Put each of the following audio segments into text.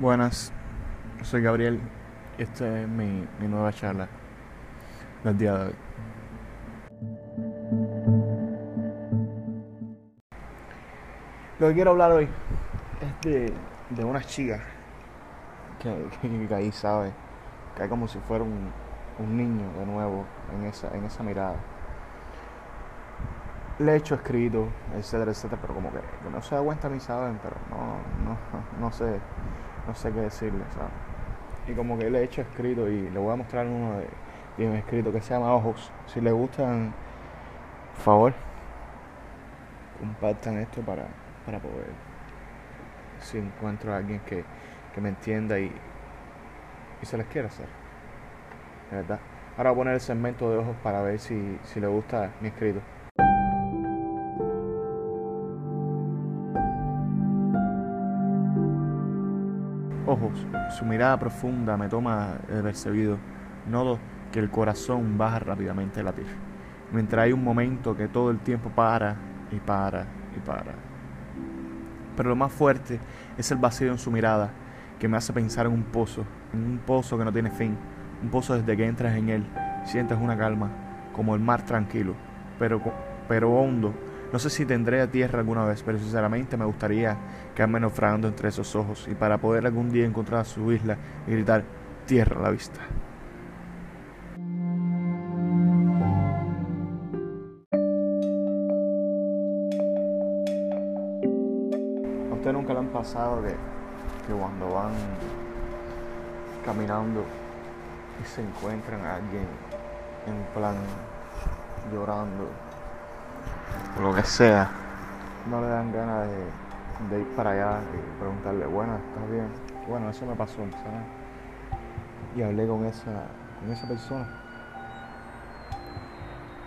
Buenas, soy Gabriel y esta es mi, mi nueva charla del día de hoy. Lo que quiero hablar hoy es de, de una chica que, que, que ahí sabe, que hay como si fuera un, un niño de nuevo en esa, en esa mirada. Le he hecho escrito, etcétera, etcétera, pero como que, que no se da cuenta ni saben, pero no, no, no sé, no sé qué decirle, ¿sabes? Y como que le he hecho escrito y le voy a mostrar uno de, de mis escritos que se llama Ojos. Si le gustan, por favor, compartan esto para, para poder, si encuentro a alguien que, que me entienda y, y se les quiera hacer. De verdad. Ahora voy a poner el segmento de ojos para ver si, si le gusta mi escrito. Ojos, su mirada profunda me toma de percebido. Noto que el corazón baja rápidamente a latir. Mientras hay un momento que todo el tiempo para y para y para. Pero lo más fuerte es el vacío en su mirada que me hace pensar en un pozo, en un pozo que no tiene fin, un pozo desde que entras en él, sientes una calma, como el mar tranquilo, pero, pero hondo. No sé si tendré a tierra alguna vez, pero sinceramente me gustaría quedarme naufragando entre esos ojos y para poder algún día encontrar su isla y gritar tierra a la vista. ¿A usted nunca le han pasado que, que cuando van caminando y se encuentran a alguien en plan llorando o lo que sea, no le dan ganas de, ir para allá y preguntarle, bueno, ¿estás bien? Bueno, eso me pasó, ¿sabes? Y hablé con esa, con esa persona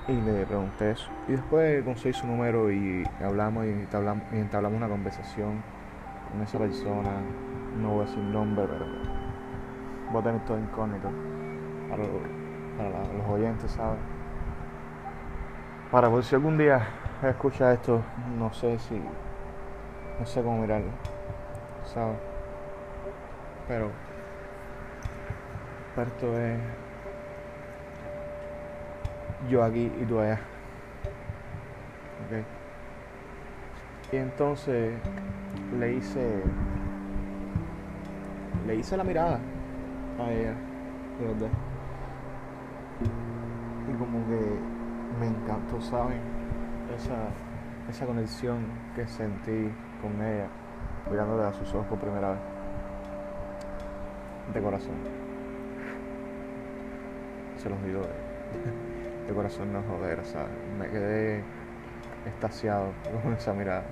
y le pregunté eso. Y después conseguí su número y hablamos y entablamos, y entablamos una conversación con esa persona. No voy a decir nombre, pero voy a tener todo incógnito para, para los oyentes, ¿sabes? Para por si algún día escucha esto, no sé si. No sé cómo mirarlo, ¿sabes? Pero. pero esto es. Yo aquí y tú allá. ¿Ok? Y entonces le hice. Le hice la mirada a ella, de verdad. Y como que me encantó, ¿saben? Esa, esa conexión que sentí con ella, mirándole a sus ojos por primera vez. De corazón. Se los digo de, de corazón, no joder, ¿sabes? Me quedé extasiado con esa mirada.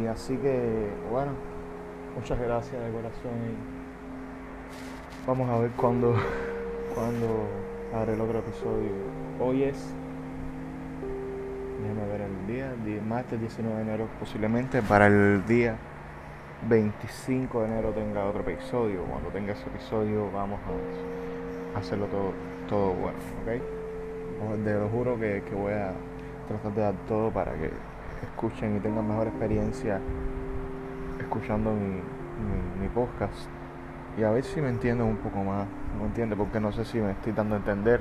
Y así que, bueno, muchas gracias de corazón y vamos a ver cuándo, cuándo haré el otro episodio. Hoy es, déjame ver el día, martes 19 de enero, posiblemente para el día 25 de enero tenga otro episodio. Cuando tenga ese episodio vamos a hacerlo todo, todo bueno, ¿ok? Te lo juro que, que voy a tratar de dar todo para que escuchen y tengan mejor experiencia escuchando mi, mi, podcast y a ver si me entienden un poco más. No entiende porque no sé si me estoy dando a entender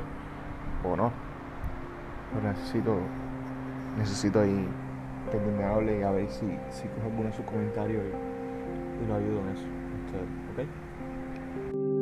o no. Pero necesito, necesito ahí que me hable y a ver si, si cojo alguno de sus comentarios y, y lo ayudo en eso. Ustedes, ¿ok?